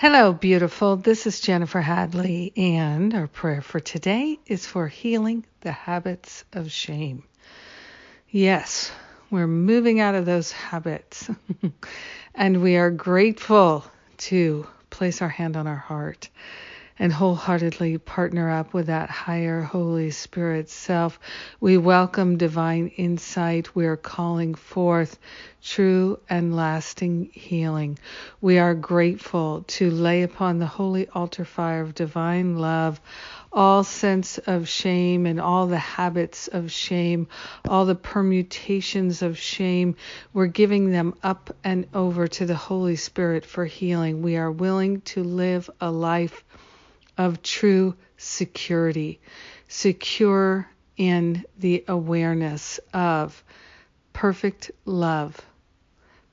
Hello, beautiful. This is Jennifer Hadley, and our prayer for today is for healing the habits of shame. Yes, we're moving out of those habits, and we are grateful to place our hand on our heart and wholeheartedly partner up with that higher Holy Spirit self. We welcome divine insight. We are calling forth true and lasting healing. We are grateful to lay upon the holy altar fire of divine love all sense of shame and all the habits of shame, all the permutations of shame. We're giving them up and over to the Holy Spirit for healing. We are willing to live a life of true security, secure in the awareness of perfect love.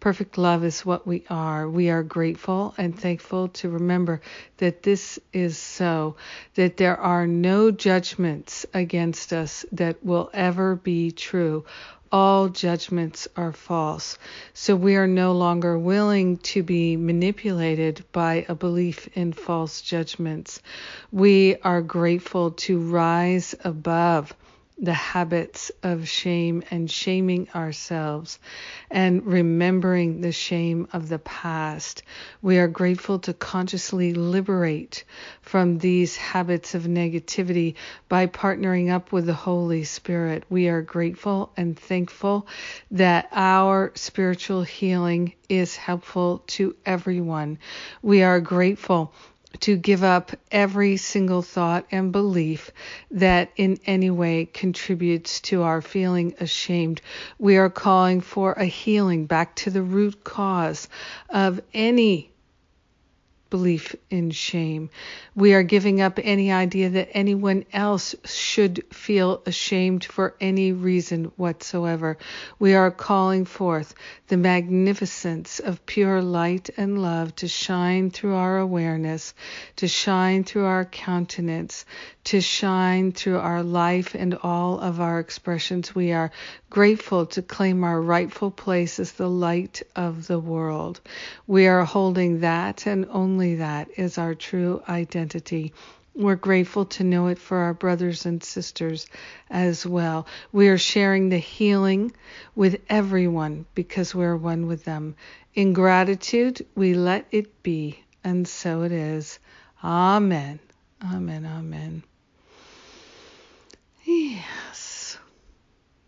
Perfect love is what we are. We are grateful and thankful to remember that this is so, that there are no judgments against us that will ever be true all judgments are false. So we are no longer willing to be manipulated by a belief in false judgments. We are grateful to rise above the habits of shame and shaming ourselves and remembering the shame of the past. We are grateful to consciously liberate from these habits of negativity by partnering up with the Holy Spirit. We are grateful and thankful that our spiritual healing is helpful to everyone. We are grateful to give up every single thought and belief that in any way contributes to our feeling ashamed. We are calling for a healing back to the root cause of any belief in shame. We are giving up any idea that anyone else should feel ashamed for any reason whatsoever. We are calling forth the magnificence of pure light and love to shine through our awareness, to shine through our countenance, to shine through our life and all of our expressions. We are grateful to claim our rightful place as the light of the world. We are holding that and only that is our true identity. We're grateful to know it for our brothers and sisters as well. We are sharing the healing with everyone because we're one with them. In gratitude, we let it be, and so it is. Amen. Amen. Amen. Yes.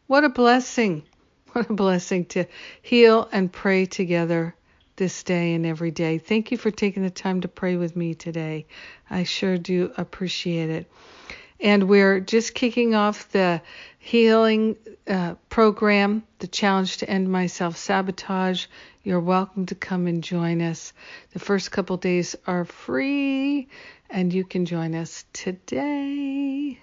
What a blessing. What a blessing to heal and pray together this day and every day. Thank you for taking the time to pray with me today. I sure do appreciate it. And we're just kicking off the healing uh, program, the challenge to end my self sabotage. You're welcome to come and join us. The first couple days are free, and you can join us today.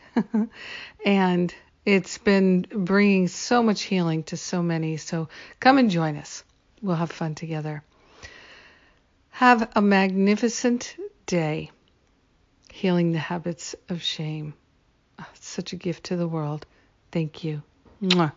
and it's been bringing so much healing to so many. So come and join us. We'll have fun together. Have a magnificent day healing the habits of shame. Oh, such a gift to the world. Thank you. Mwah.